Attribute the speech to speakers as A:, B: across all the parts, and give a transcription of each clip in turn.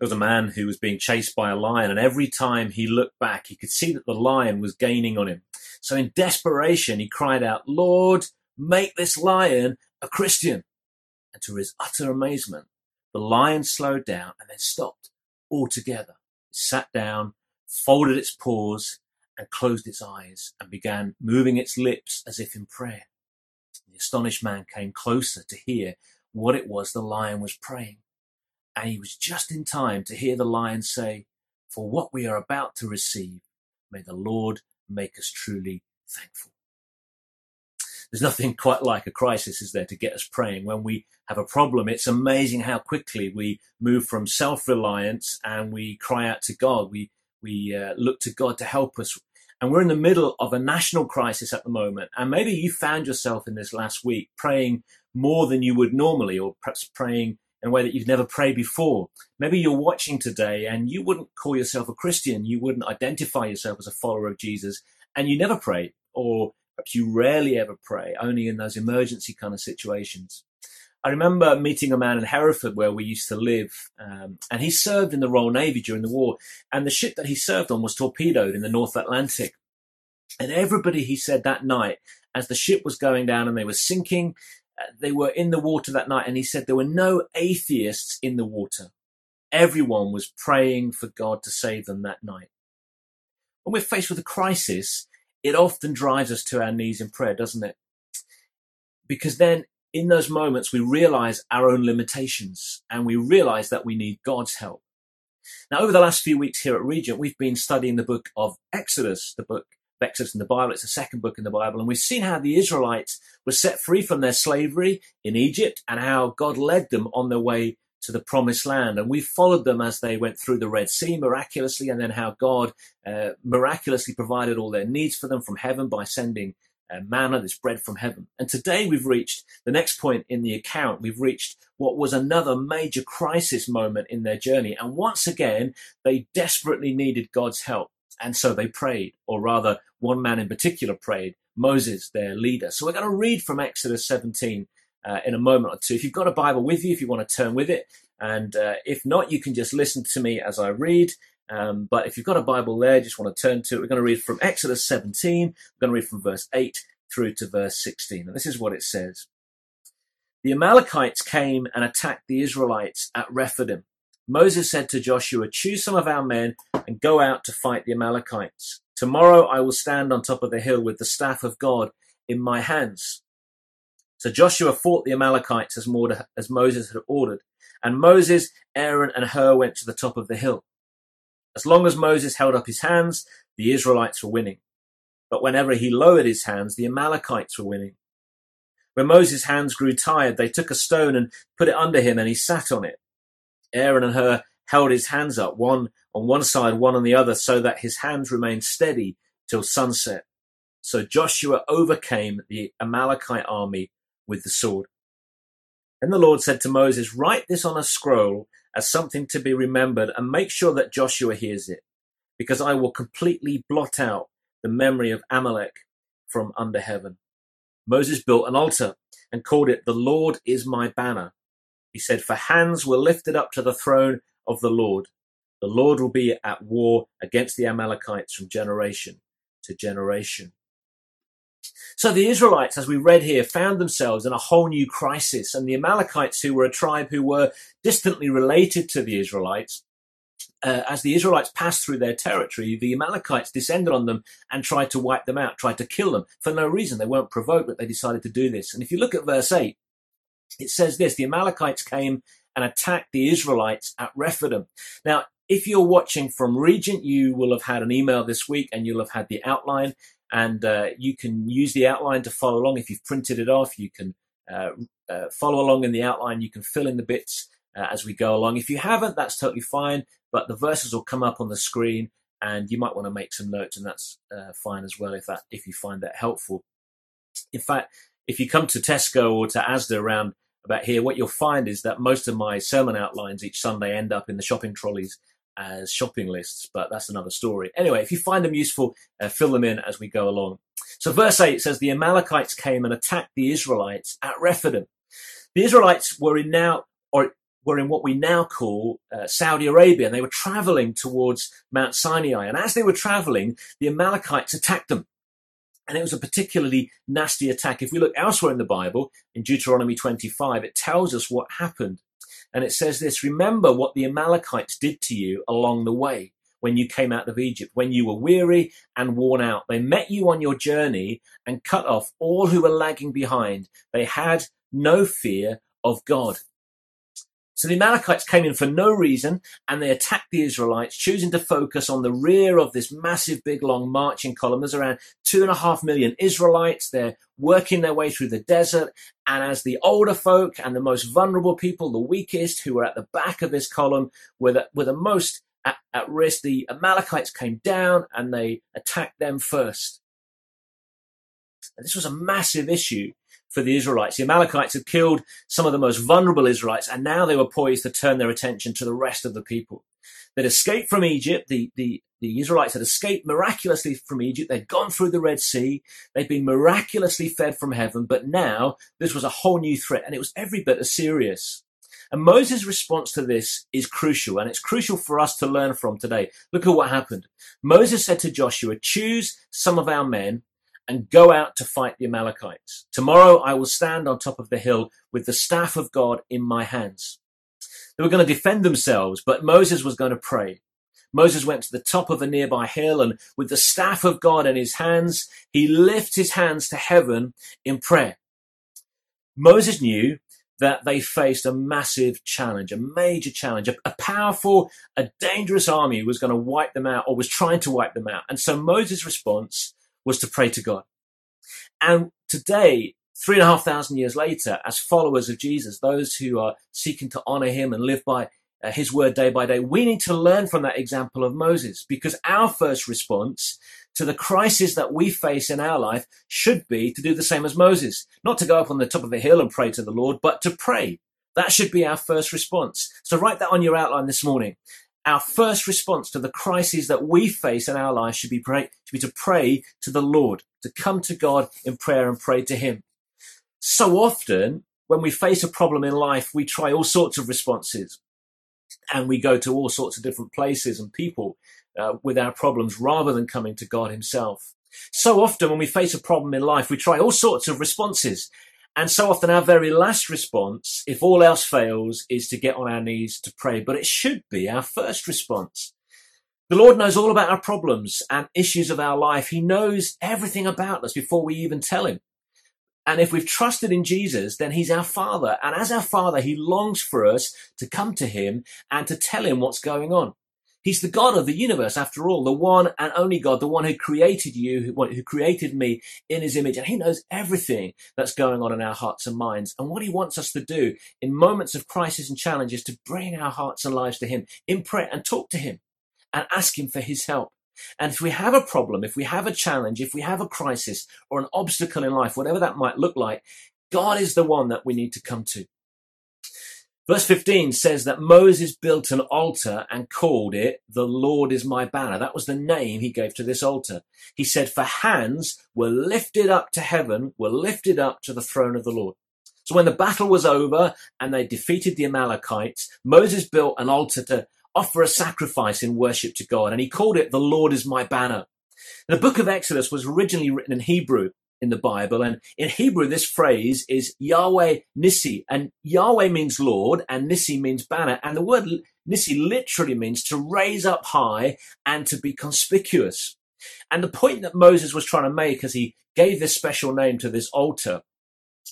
A: There was a man who was being chased by a lion, and every time he looked back, he could see that the lion was gaining on him. So in desperation, he cried out, Lord, make this lion a Christian. And to his utter amazement, the lion slowed down and then stopped altogether. It sat down, folded its paws, and closed its eyes and began moving its lips as if in prayer. The astonished man came closer to hear what it was the lion was praying. And he was just in time to hear the lion say, For what we are about to receive, may the Lord make us truly thankful. There's nothing quite like a crisis, is there, to get us praying. When we have a problem, it's amazing how quickly we move from self-reliance and we cry out to God. We we uh, look to God to help us. And we're in the middle of a national crisis at the moment. And maybe you found yourself in this last week praying more than you would normally, or perhaps praying in a way that you've never prayed before. Maybe you're watching today and you wouldn't call yourself a Christian. You wouldn't identify yourself as a follower of Jesus and you never pray or perhaps you rarely ever pray, only in those emergency kind of situations. I remember meeting a man in Hereford where we used to live, um, and he served in the Royal Navy during the war, and the ship that he served on was torpedoed in the North Atlantic. And everybody, he said that night, as the ship was going down and they were sinking, they were in the water that night, and he said there were no atheists in the water. Everyone was praying for God to save them that night. When we're faced with a crisis, it often drives us to our knees in prayer, doesn't it? Because then in those moments, we realize our own limitations and we realize that we need God's help. Now, over the last few weeks here at Regent, we've been studying the book of Exodus, the book Exodus in the Bible. It's the second book in the Bible. And we've seen how the Israelites were set free from their slavery in Egypt and how God led them on their way to the promised land. And we followed them as they went through the Red Sea miraculously, and then how God uh, miraculously provided all their needs for them from heaven by sending uh, manna, this bread from heaven. And today we've reached the next point in the account. We've reached what was another major crisis moment in their journey. And once again, they desperately needed God's help. And so they prayed, or rather, one man in particular prayed, Moses, their leader. So we're going to read from Exodus 17 uh, in a moment or two. If you've got a Bible with you, if you want to turn with it, and uh, if not, you can just listen to me as I read. Um, but if you've got a Bible there, just want to turn to it. We're going to read from Exodus 17. We're going to read from verse 8 through to verse 16. And this is what it says. The Amalekites came and attacked the Israelites at Rephidim. Moses said to Joshua, choose some of our men and go out to fight the Amalekites. Tomorrow I will stand on top of the hill with the staff of God in my hands. So Joshua fought the Amalekites as, Moses had ordered. And Moses, Aaron, and Hur went to the top of the hill. As long as Moses held up his hands, the Israelites were winning. But whenever he lowered his hands, the Amalekites were winning. When Moses' hands grew tired, they took a stone and put it under him, and he sat on it. Aaron and Hur held his hands up, one on one side, one on the other, so that his hands remained steady till sunset. So Joshua overcame the Amalekite army with the sword. Then the Lord said to Moses, Write this on a scroll as something to be remembered and make sure that Joshua hears it, because I will completely blot out the memory of Amalek from under heaven. Moses built an altar and called it, The Lord is my banner. He said, For hands were lifted up to the throne of the Lord. The Lord will be at war against the Amalekites from generation to generation. So the Israelites, as we read here, found themselves in a whole new crisis. And the Amalekites, who were a tribe who were distantly related to the Israelites, uh, as the Israelites passed through their territory, the Amalekites descended on them and tried to wipe them out, tried to kill them for no reason. They weren't provoked, but they decided to do this. And if you look at verse 8, it says this the Amalekites came and attacked the Israelites at Rephidim. Now, if you're watching from Regent, you will have had an email this week and you'll have had the outline and uh, you can use the outline to follow along. If you've printed it off, you can uh, uh, follow along in the outline. You can fill in the bits uh, as we go along. If you haven't, that's totally fine, but the verses will come up on the screen and you might want to make some notes and that's uh, fine as well if that if you find that helpful. In fact, if you come to Tesco or to Asda around about here, what you'll find is that most of my sermon outlines each Sunday end up in the shopping trolleys as shopping lists, but that's another story. Anyway, if you find them useful, uh, fill them in as we go along. So verse 8 says, The Amalekites came and attacked the Israelites at Rephidim. The Israelites were in now, or were in what we now call uh, Saudi Arabia, and they were traveling towards Mount Sinai. And as they were traveling, the Amalekites attacked them. And it was a particularly nasty attack. If we look elsewhere in the Bible, in Deuteronomy 25, it tells us what happened. And it says this Remember what the Amalekites did to you along the way when you came out of Egypt, when you were weary and worn out. They met you on your journey and cut off all who were lagging behind. They had no fear of God. So the Amalekites came in for no reason and they attacked the Israelites, choosing to focus on the rear of this massive, big, long marching column. There's around two and a half million Israelites. They're working their way through the desert. And as the older folk and the most vulnerable people, the weakest, who were at the back of this column, were the, were the most at, at risk, the Amalekites came down and they attacked them first. And this was a massive issue for the Israelites. The Amalekites had killed some of the most vulnerable Israelites, and now they were poised to turn their attention to the rest of the people. They'd escaped from Egypt. The, the, the Israelites had escaped miraculously from Egypt. They'd gone through the Red Sea. They'd been miraculously fed from heaven. But now this was a whole new threat, and it was every bit as serious. And Moses' response to this is crucial, and it's crucial for us to learn from today. Look at what happened. Moses said to Joshua, Choose some of our men and go out to fight the Amalekites. Tomorrow I will stand on top of the hill with the staff of God in my hands. They were going to defend themselves, but Moses was going to pray. Moses went to the top of a nearby hill and with the staff of God in his hands, he lifted his hands to heaven in prayer. Moses knew that they faced a massive challenge, a major challenge. A, a, powerful, a dangerous army was going to wipe them out or was trying to wipe them out. And so Moses' response was to pray to God. And today, three and a half thousand years later, as followers of Jesus, those who are seeking to honor him and live by uh, his word day by day, we need to learn from that example of Moses because our first response to the crisis that we face in our life should be to do the same as Moses, not to go up on the top of a hill and pray to the Lord, but to pray. That should be our first response. So write that on your outline this morning our first response to the crises that we face in our lives should be pray, should be to pray to the Lord, to come to God in prayer and pray to Him. So often, when we face a problem in life, we try all sorts of responses, and we go to all sorts of different places and people uh, with our problems rather than coming to God Himself. So often, when we face a problem in life, we try all sorts of responses, and so often our very last response, if all else fails, is to get on our knees to pray. But it should be our first response. The Lord knows all about our problems and issues of our life. He knows everything about us before we even tell him. And if we've trusted in Jesus, then he's our father. And as our father, he longs for us to come to him and to tell him what's going on. He's the God of the universe, after all, the one and only God, the one who created you, who, who created me in his image. And he knows everything that's going on in our hearts and minds. And what he wants us to do in moments of crisis and challenge is to bring our hearts and lives to him in prayer and talk to him and ask him for his help. And if we have a problem, if we have a challenge, if we have a crisis or an obstacle in life, whatever that might look like, God is the one that we need to come to. Verse 15 says that Moses built an altar and called it, The Lord is my banner. That was the name he gave to this altar. He said, For hands were lifted up to heaven, were lifted up to the throne of the Lord. So when the battle was over and they defeated the Amalekites, Moses built an altar to offer a sacrifice in worship to God, and he called it, The Lord is my banner. The book of Exodus was originally written in Hebrew, in the Bible. And in Hebrew, this phrase is Yahweh Nissi. And Yahweh means Lord and Nissi means banner. And the word Nissi literally means to raise up high and to be conspicuous. And the point that Moses was trying to make as he gave this special name to this altar,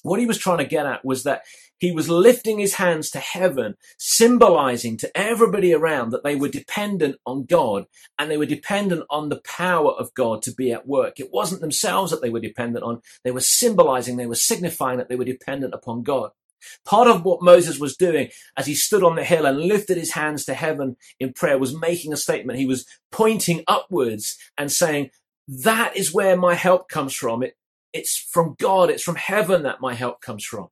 A: what he was trying to get at was that he was lifting his hands to heaven, symbolizing to everybody around that they were dependent on God and they were dependent on the power of God to be at work. It wasn't themselves that they were dependent on. They were symbolizing, they were signifying that they were dependent upon God. Part of what Moses was doing as he stood on the hill and lifted his hands to heaven in prayer was making a statement. He was pointing upwards and saying, that is where my help comes from. It, it's from God. It's from heaven that my help comes from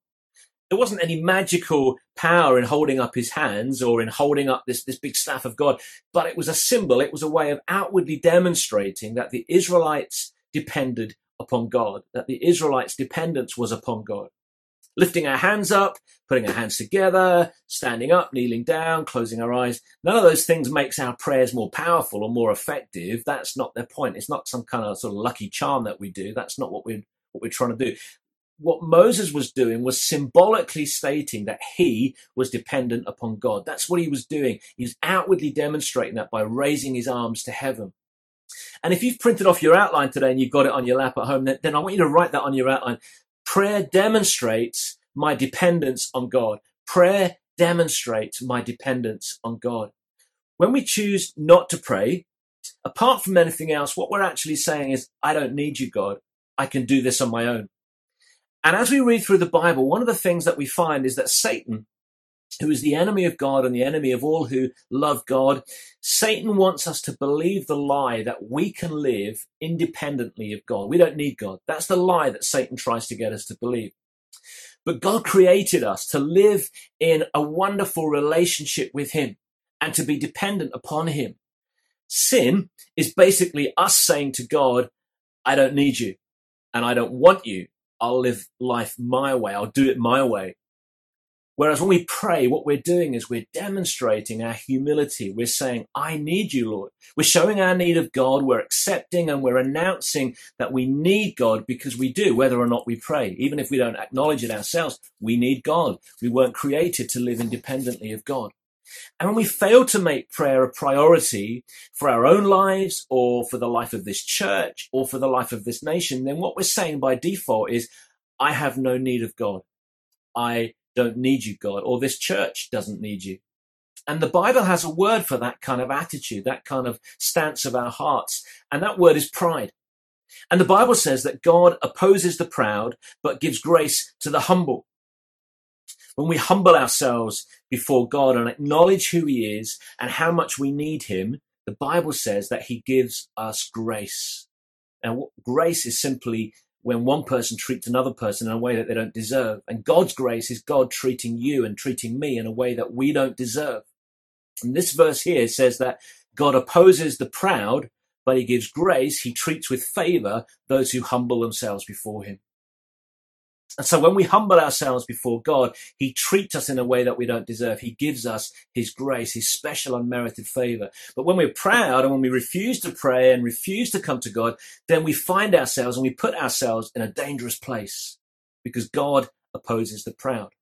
A: there wasn't any magical power in holding up his hands or in holding up this, this big staff of God, but it was a symbol. It was a way of outwardly demonstrating that the Israelites depended upon God, that the Israelites' dependence was upon God. Lifting our hands up, putting our hands together, standing up, kneeling down, closing our eyes. None of those things makes our prayers more powerful or more effective. That's not their point. It's not some kind of sort of lucky charm that we do. That's not what we're what we're trying to do. What Moses was doing was symbolically stating that he was dependent upon God. That's what he was doing. He's outwardly demonstrating that by raising his arms to heaven. And if you've printed off your outline today and you've got it on your lap at home, then, then I want you to write that on your outline. Prayer demonstrates my dependence on God. Prayer demonstrates my dependence on God. When we choose not to pray, apart from anything else, what we're actually saying is, I don't need you, God. I can do this on my own. And as we read through the Bible, one of the things that we find is that Satan who is the enemy of God and the enemy of all who love God. Satan wants us to believe the lie that we can live independently of God. We don't need God. That's the lie that Satan tries to get us to believe. But God created us to live in a wonderful relationship with Him and to be dependent upon Him. Sin is basically us saying to God, I don't need you and I don't want you. I'll live life my way. I'll do it my way. Whereas when we pray, what we're doing is we're demonstrating our humility. We're saying, I need you, Lord. We're showing our need of God. We're accepting and we're announcing that we need God because we do, whether or not we pray. Even if we don't acknowledge it ourselves, we need God. We weren't created to live independently of God. And when we fail to make prayer a priority for our own lives or for the life of this church or for the life of this nation, then what we're saying by default is, I have no need of God. I don't need you, God, or this church doesn't need you. And the Bible has a word for that kind of attitude, that kind of stance of our hearts. And that word is pride. And the Bible says that God opposes the proud, but gives grace to the humble. When we humble ourselves before God and acknowledge who he is and how much we need him, the Bible says that he gives us grace. And grace is simply when one person treats another person in a way that they don't deserve. And God's grace is God treating you and treating me in a way that we don't deserve. And this verse here says that God opposes the proud, but he gives grace. He treats with favor those who humble themselves before him. And so when we humble ourselves before God, He treats us in a way that we don't deserve. He gives us His grace, His special unmerited favor. But when we're proud and when we refuse to pray and refuse to come to God, then we find ourselves and we put ourselves in a dangerous place because God opposes the proud.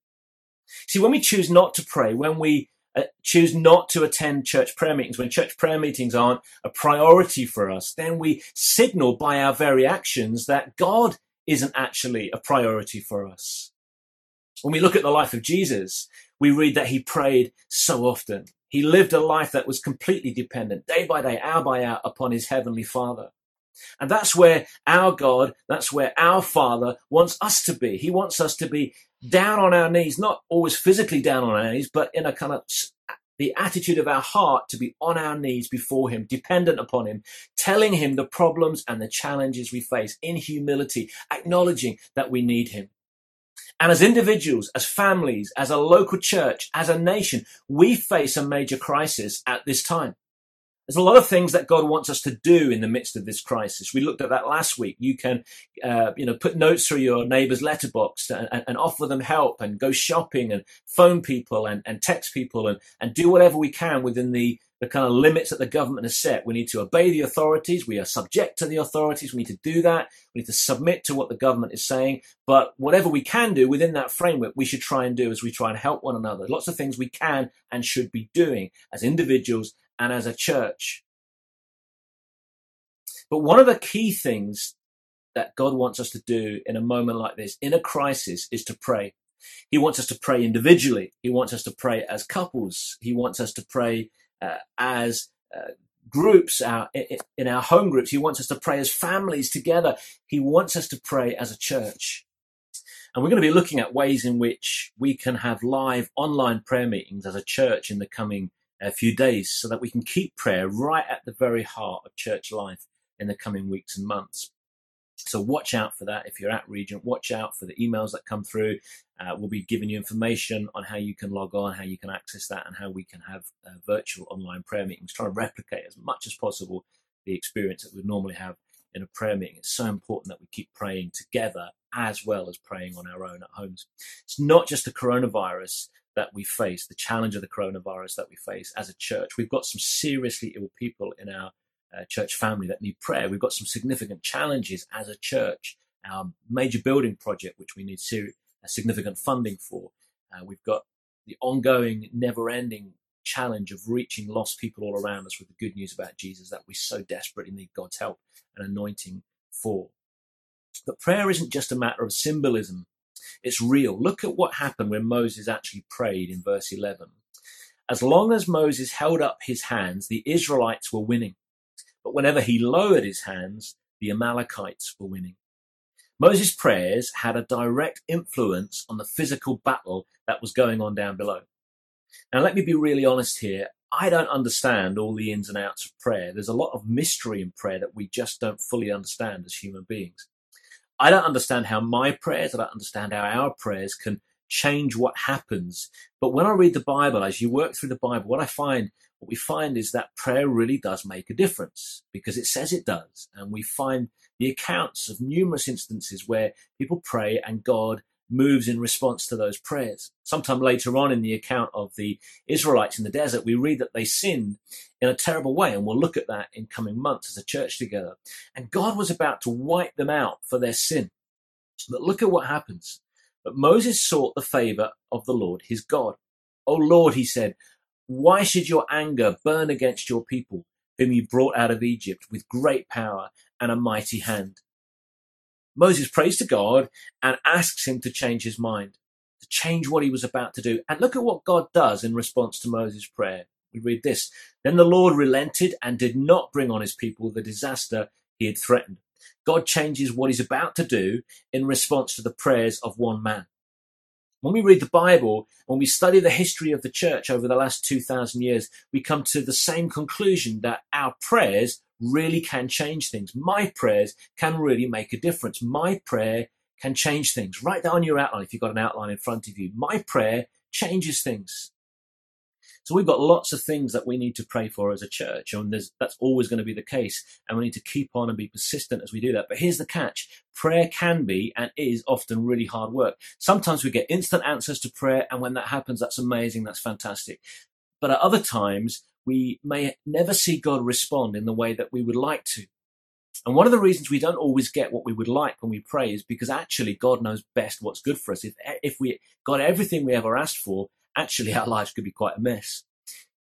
A: See, when we choose not to pray, when we uh, choose not to attend church prayer meetings, when church prayer meetings aren't a priority for us, then we signal by our very actions that God isn't actually a priority for us. When we look at the life of Jesus, we read that he prayed so often. He lived a life that was completely dependent, day by day, hour by hour, upon his heavenly Father. And that's where our God, that's where our Father wants us to be. He wants us to be down on our knees, not always physically down on our knees, but in a kind of the attitude of our heart to be on our knees before Him, dependent upon Him, telling Him the problems and the challenges we face in humility, acknowledging that we need Him. And as individuals, as families, as a local church, as a nation, we face a major crisis at this time. There's a lot of things that God wants us to do in the midst of this crisis. We looked at that last week. You can, uh, you know, put notes through your neighbor's letterbox and, and, and, offer them help and go shopping and phone people and, and text people and, and do whatever we can within the, the kind of limits that the government has set. We need to obey the authorities. We are subject to the authorities. We need to do that. We need to submit to what the government is saying. But whatever we can do within that framework, we should try and do as we try and help one another. Lots of things we can and should be doing as individuals and as a church. But one of the key things that God wants us to do in a moment like this, in a crisis, is to pray. He wants us to pray individually. He wants us to pray as couples. He wants us to pray uh, as uh, groups, our, in our home groups. He wants us to pray as families together. He wants us to pray as a church. And we're going to be looking at ways in which we can have live online prayer meetings as a church in the coming a few days so that we can keep prayer right at the very heart of church life in the coming weeks and months. So watch out for that if you're at Regent. Watch out for the emails that come through. Uh, we'll be giving you information on how you can log on, how you can access that, and how we can have uh, virtual online prayer meetings. Try to replicate as much as possible the experience that we normally have in a prayer meeting. It's so important that we keep praying together as well as praying on our own at homes. It's not just the coronavirus that we face, the challenge of the coronavirus that we face as a church. We've got some seriously ill people in our uh, church family that need prayer. We've got some significant challenges as a church. Our major building project, which we need ser- significant funding for. Uh, we've got the ongoing, never ending challenge of reaching lost people all around us with the good news about Jesus that we so desperately need God's help and anointing for. But prayer isn't just a matter of symbolism, it's real. Look at what happened when Moses actually prayed in verse 11. As long as Moses held up his hands, the Israelites were winning. But whenever he lowered his hands, the Amalekites were winning. Moses' prayers had a direct influence on the physical battle that was going on down below. Now, let me be really honest here. I don't understand all the ins and outs of prayer. There's a lot of mystery in prayer that we just don't fully understand as human beings. I don't understand how my prayers, I don't understand how our prayers can change what happens. But when I read the Bible, as you work through the Bible, what I find, what we find is that prayer really does make a difference because it says it does. And we find the accounts of numerous instances where people pray and God moves in response to those prayers. Sometime later on in the account of the Israelites in the desert, we read that they sinned in a terrible way, and we'll look at that in coming months as a church together. And God was about to wipe them out for their sin. But look at what happens. But Moses sought the favor of the Lord, his God. O Lord, he said, why should your anger burn against your people, whom you brought out of Egypt with great power and a mighty hand? Moses prays to God and asks him to change his mind, to change what he was about to do. And look at what God does in response to Moses' prayer. We read this Then the Lord relented and did not bring on his people the disaster he had threatened. God changes what he's about to do in response to the prayers of one man. When we read the Bible, when we study the history of the church over the last 2,000 years, we come to the same conclusion that our prayers really can change things. My prayers can really make a difference. My prayer can change things. Write down your outline if you've got an outline in front of you. My prayer changes things. So we've got lots of things that we need to pray for as a church, and that's always going to be the case. And we need to keep on and be persistent as we do that. But here's the catch: prayer can be and is often really hard work. Sometimes we get instant answers to prayer, and when that happens, that's amazing, that's fantastic. But at other times, we may never see God respond in the way that we would like to. And one of the reasons we don't always get what we would like when we pray is because actually God knows best what's good for us. If, if we got everything we ever asked for, actually our lives could be quite a mess.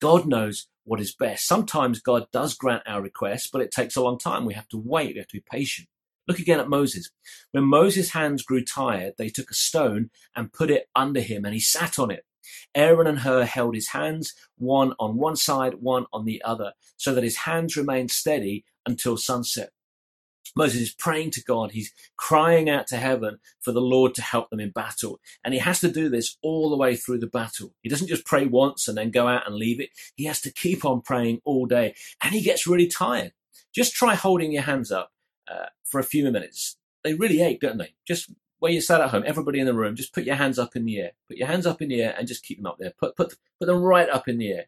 A: God knows what is best. Sometimes God does grant our requests, but it takes a long time. We have to wait. We have to be patient. Look again at Moses. When Moses' hands grew tired, they took a stone and put it under him and he sat on it. Aaron and Hur held his hands, one on one side, one on the other, so that his hands remained steady until sunset. Moses is praying to God. He's crying out to heaven for the Lord to help them in battle. And he has to do this all the way through the battle. He doesn't just pray once and then go out and leave it. He has to keep on praying all day. And he gets really tired. Just try holding your hands up uh, for a few minutes. They really ache, don't they? Just where you sat at home, everybody in the room, just put your hands up in the air. Put your hands up in the air and just keep them up there. Put, put, put them right up in the air.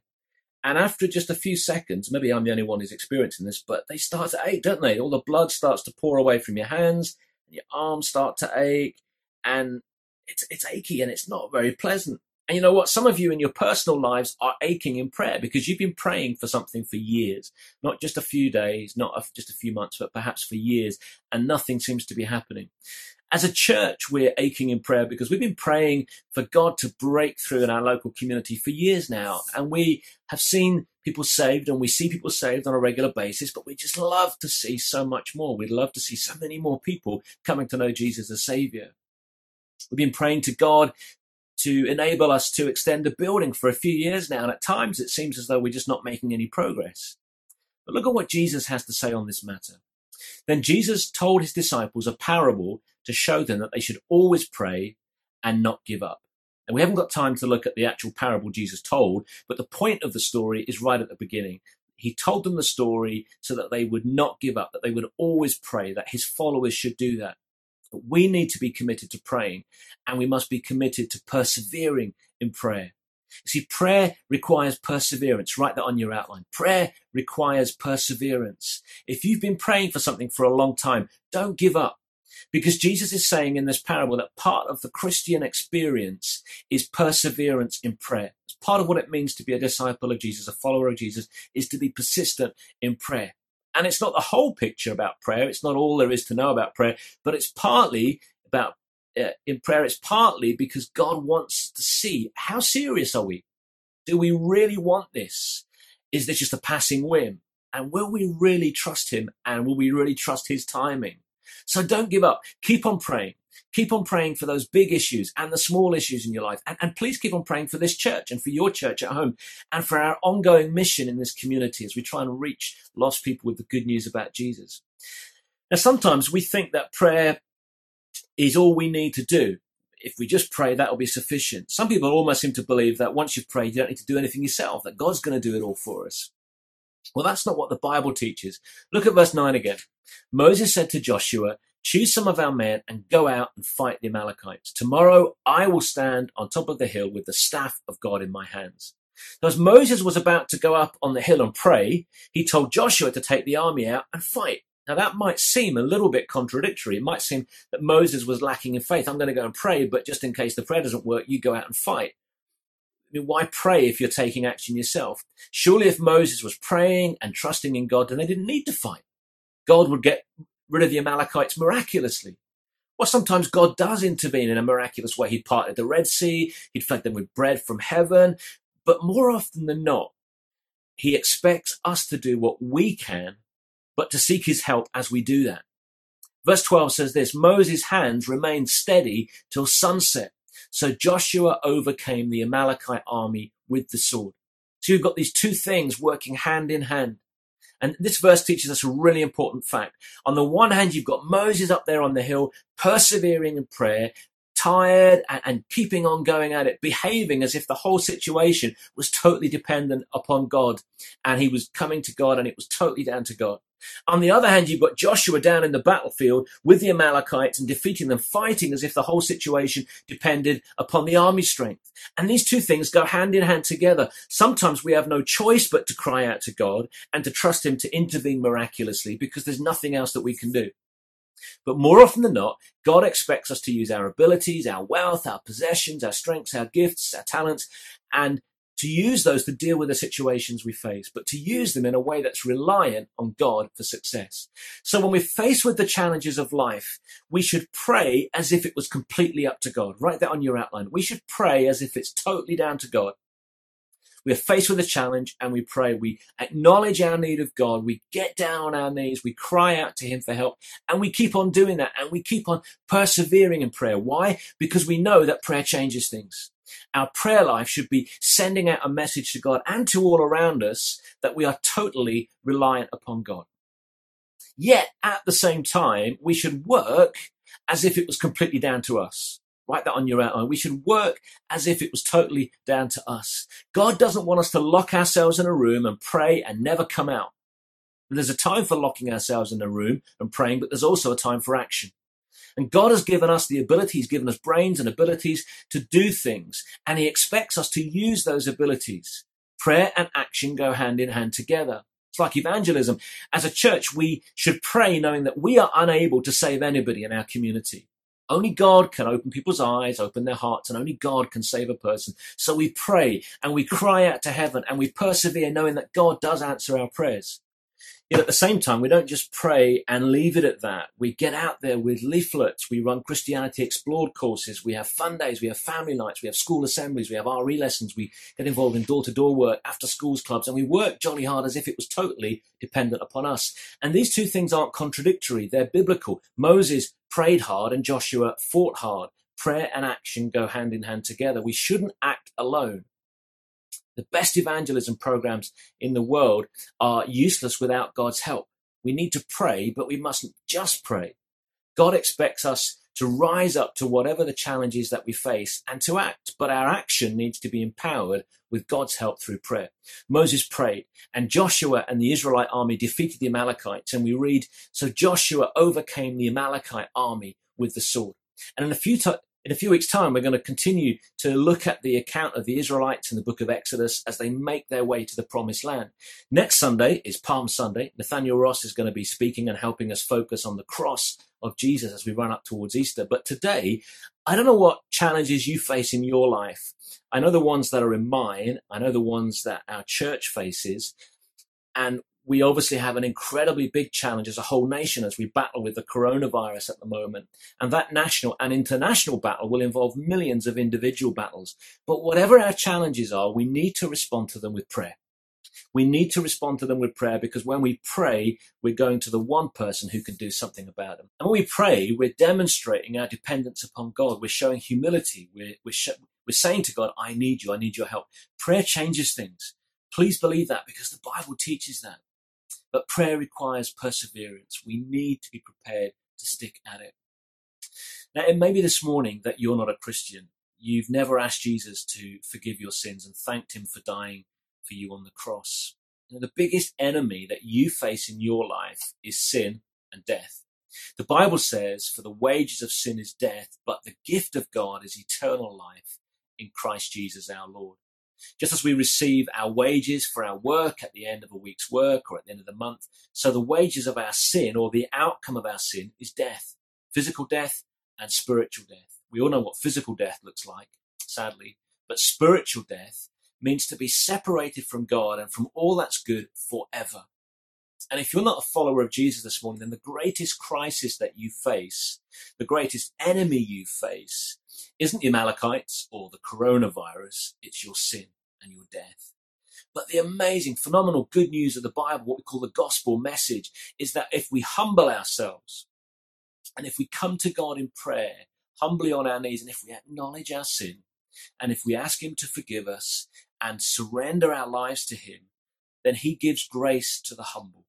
A: And after just a few seconds, maybe I'm the only one who's experiencing this, but they start to ache, don't they? All the blood starts to pour away from your hands, and your arms start to ache, and it's, it's achy and it's not very pleasant. And you know what? Some of you in your personal lives are aching in prayer because you've been praying for something for years, not just a few days, not just a few months, but perhaps for years, and nothing seems to be happening. As a church, we're aching in prayer because we've been praying for God to break through in our local community for years now. And we have seen people saved and we see people saved on a regular basis, but we just love to see so much more. We'd love to see so many more people coming to know Jesus as Savior. We've been praying to God to enable us to extend the building for a few years now. And at times it seems as though we're just not making any progress. But look at what Jesus has to say on this matter. Then Jesus told his disciples a parable to show them that they should always pray and not give up. And we haven't got time to look at the actual parable Jesus told, but the point of the story is right at the beginning. He told them the story so that they would not give up, that they would always pray, that his followers should do that. But we need to be committed to praying and we must be committed to persevering in prayer. You see, prayer requires perseverance. Write that on your outline. Prayer requires perseverance. If you've been praying for something for a long time, don't give up. Because Jesus is saying in this parable that part of the Christian experience is perseverance in prayer. Part of what it means to be a disciple of Jesus, a follower of Jesus, is to be persistent in prayer. And it's not the whole picture about prayer. It's not all there is to know about prayer, but it's partly about uh, in prayer. It's partly because God wants to see how serious are we? Do we really want this? Is this just a passing whim? And will we really trust him? And will we really trust his timing? So don't give up. Keep on praying. Keep on praying for those big issues and the small issues in your life. And, and, please keep on praying for this church and for your church at home and for our ongoing mission in this community as we try and reach lost people with the good news about Jesus. Now, sometimes we think that prayer is all we need to do. If we just pray, that'll be sufficient. Some people almost seem to believe that once you've prayed, you don't need to do anything yourself, that God's going to do it all for us. Well, that's not what the Bible teaches. Look at verse 9 again. Moses said to Joshua, Choose some of our men and go out and fight the Amalekites. Tomorrow I will stand on top of the hill with the staff of God in my hands. Now, as Moses was about to go up on the hill and pray, he told Joshua to take the army out and fight. Now, that might seem a little bit contradictory. It might seem that Moses was lacking in faith. I'm going to go and pray, but just in case the prayer doesn't work, you go out and fight. I mean, why pray if you're taking action yourself? Surely, if Moses was praying and trusting in God, then they didn't need to fight. God would get rid of the Amalekites miraculously. Well, sometimes God does intervene in a miraculous way. He parted the Red Sea, He'd fed them with bread from heaven. But more often than not, He expects us to do what we can, but to seek His help as we do that. Verse 12 says this Moses' hands remained steady till sunset. So Joshua overcame the Amalekite army with the sword. So you've got these two things working hand in hand. And this verse teaches us a really important fact. On the one hand, you've got Moses up there on the hill, persevering in prayer, tired and, and, keeping on going at it, behaving as if the whole situation was totally dependent upon God and he was coming to God and it was totally down to God. On the other hand, you've got Joshua down in the battlefield with the Amalekites and defeating them, fighting as if the whole situation depended upon the army strength. And these two things go hand in hand together. Sometimes we have no choice but to cry out to God and to trust Him to intervene miraculously because there's nothing else that we can do. But more often than not, God expects us to use our abilities, our wealth, our possessions, our strengths, our gifts, our talents, and to use those to deal with the situations we face, but to use them in a way that's reliant on God for success. So when we're faced with the challenges of life, we should pray as if it was completely up to God. Write that on your outline. We should pray as if it's totally down to God. We are faced with a challenge and we pray. We acknowledge our need of God. We get down on our knees. We cry out to Him for help and we keep on doing that and we keep on persevering in prayer. Why? Because we know that prayer changes things. Our prayer life should be sending out a message to God and to all around us that we are totally reliant upon God. Yet at the same time, we should work as if it was completely down to us. Write that on your outline. We should work as if it was totally down to us. God doesn't want us to lock ourselves in a room and pray and never come out. There's a time for locking ourselves in a room and praying, but there's also a time for action. And God has given us the ability, He's given us brains and abilities to do things. And He expects us to use those abilities. Prayer and action go hand in hand together. It's like evangelism. As a church, we should pray knowing that we are unable to save anybody in our community. Only God can open people's eyes, open their hearts, and only God can save a person. So we pray and we cry out to heaven and we persevere knowing that God does answer our prayers. Yet at the same time, we don't just pray and leave it at that. We get out there with leaflets. We run Christianity Explored courses. We have fun days. We have family nights. We have school assemblies. We have RE lessons. We get involved in door to door work, after schools clubs, and we work jolly hard as if it was totally dependent upon us. And these two things aren't contradictory. They're biblical. Moses prayed hard and Joshua fought hard. Prayer and action go hand in hand together. We shouldn't act alone. The best evangelism programs in the world are useless without God's help. We need to pray, but we mustn't just pray. God expects us to rise up to whatever the challenges that we face and to act, but our action needs to be empowered with God's help through prayer. Moses prayed, and Joshua and the Israelite army defeated the Amalekites. And we read, So Joshua overcame the Amalekite army with the sword. And in a few, t- In a few weeks' time, we're going to continue to look at the account of the Israelites in the book of Exodus as they make their way to the promised land. Next Sunday is Palm Sunday. Nathaniel Ross is going to be speaking and helping us focus on the cross of Jesus as we run up towards Easter. But today, I don't know what challenges you face in your life. I know the ones that are in mine. I know the ones that our church faces. And we obviously have an incredibly big challenge as a whole nation as we battle with the coronavirus at the moment. And that national and international battle will involve millions of individual battles. But whatever our challenges are, we need to respond to them with prayer. We need to respond to them with prayer because when we pray, we're going to the one person who can do something about them. And when we pray, we're demonstrating our dependence upon God. We're showing humility. We're, we're, sh- we're saying to God, I need you. I need your help. Prayer changes things. Please believe that because the Bible teaches that. But prayer requires perseverance. We need to be prepared to stick at it. Now, it may be this morning that you're not a Christian. You've never asked Jesus to forgive your sins and thanked him for dying for you on the cross. You know, the biggest enemy that you face in your life is sin and death. The Bible says, For the wages of sin is death, but the gift of God is eternal life in Christ Jesus our Lord. Just as we receive our wages for our work at the end of a week's work or at the end of the month, so the wages of our sin or the outcome of our sin is death, physical death and spiritual death. We all know what physical death looks like, sadly, but spiritual death means to be separated from God and from all that's good forever. And if you're not a follower of Jesus this morning, then the greatest crisis that you face, the greatest enemy you face, isn't the Amalekites or the coronavirus, it's your sin and your death. But the amazing, phenomenal good news of the Bible, what we call the gospel message, is that if we humble ourselves and if we come to God in prayer, humbly on our knees, and if we acknowledge our sin, and if we ask Him to forgive us and surrender our lives to Him, then He gives grace to the humble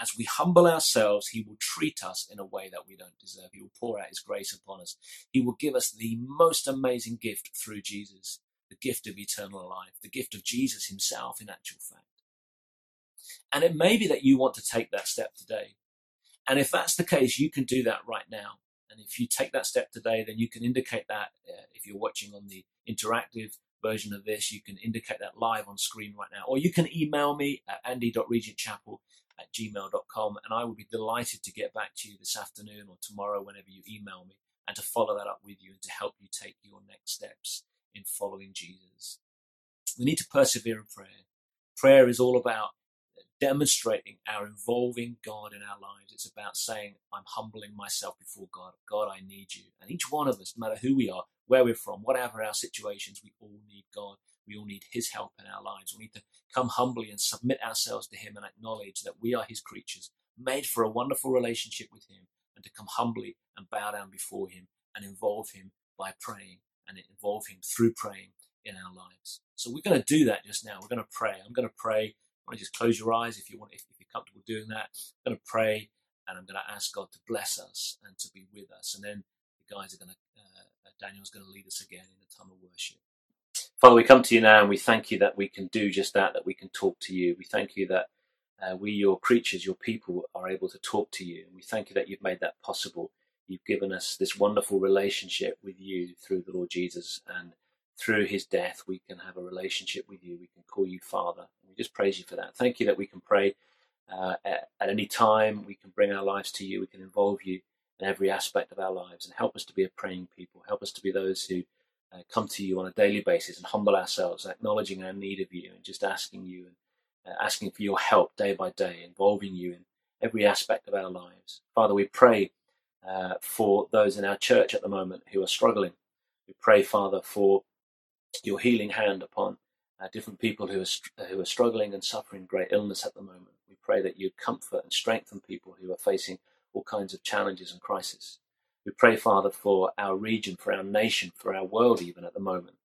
A: as we humble ourselves, He will treat us in a way that we don't deserve. He will pour out His grace upon us. He will give us the most amazing gift through Jesus, the gift of eternal life, the gift of Jesus Himself, in actual fact. And it may be that you want to take that step today. And if that's the case, you can do that right now. And if you take that step today, then you can indicate that uh, if you're watching on the interactive version of this, you can indicate that live on screen right now. Or you can email me at andy.regentchapel at gmail.com. And I will be delighted to get back to you this afternoon or tomorrow whenever you email me and to follow that up with you and to help you take your next steps in following Jesus. We need to persevere in prayer. Prayer is all about demonstrating our involving God in our lives. It's about saying, I'm humbling myself before God. God, I need you. And each one of us, no matter who we are, where we're from, whatever our situations, we all need God. We all need His help in our lives. We need to come humbly and submit ourselves to Him and acknowledge that we are His creatures, made for a wonderful relationship with Him, and to come humbly and bow down before Him and involve Him by praying and involve Him through praying in our lives. So we're going to do that just now. We're going to pray. I'm going to pray. I want to just close your eyes if you want, if, if you're comfortable doing that. I'm going to pray and I'm going to ask God to bless us and to be with us. And then the guys are going to, uh, Daniel's going to lead us again in a time of worship. Father, we come to you now and we thank you that we can do just that, that we can talk to you. We thank you that uh, we, your creatures, your people, are able to talk to you. We thank you that you've made that possible. You've given us this wonderful relationship with you through the Lord Jesus. And through his death, we can have a relationship with you. We can call you Father. And we just praise you for that. Thank you that we can pray uh, at, at any time. We can bring our lives to you. We can involve you in every aspect of our lives and help us to be a praying people. Help us to be those who uh, come to you on a daily basis and humble ourselves, acknowledging our need of you and just asking you and uh, asking for your help day by day, involving you in every aspect of our lives. Father, we pray uh, for those in our church at the moment who are struggling. We pray, Father, for your healing hand upon uh, different people who are who are struggling and suffering great illness at the moment. We pray that you comfort and strengthen people who are facing all kinds of challenges and crises. We pray, Father, for our region, for our nation, for our world, even at the moment.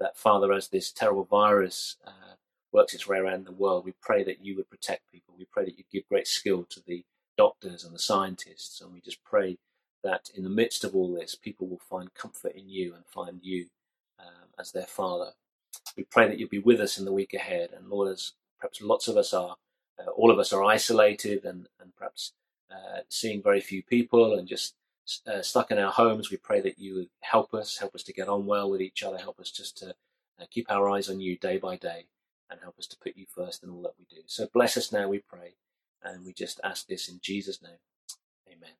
A: That, Father, as this terrible virus uh, works its way around the world, we pray that you would protect people. We pray that you give great skill to the doctors and the scientists. And we just pray that in the midst of all this, people will find comfort in you and find you um, as their Father. We pray that you'll be with us in the week ahead. And Lord, as perhaps lots of us are, uh, all of us are isolated and, and perhaps uh, seeing very few people and just uh, stuck in our homes, we pray that you help us, help us to get on well with each other, help us just to uh, keep our eyes on you day by day, and help us to put you first in all that we do. So bless us now, we pray, and we just ask this in Jesus' name. Amen.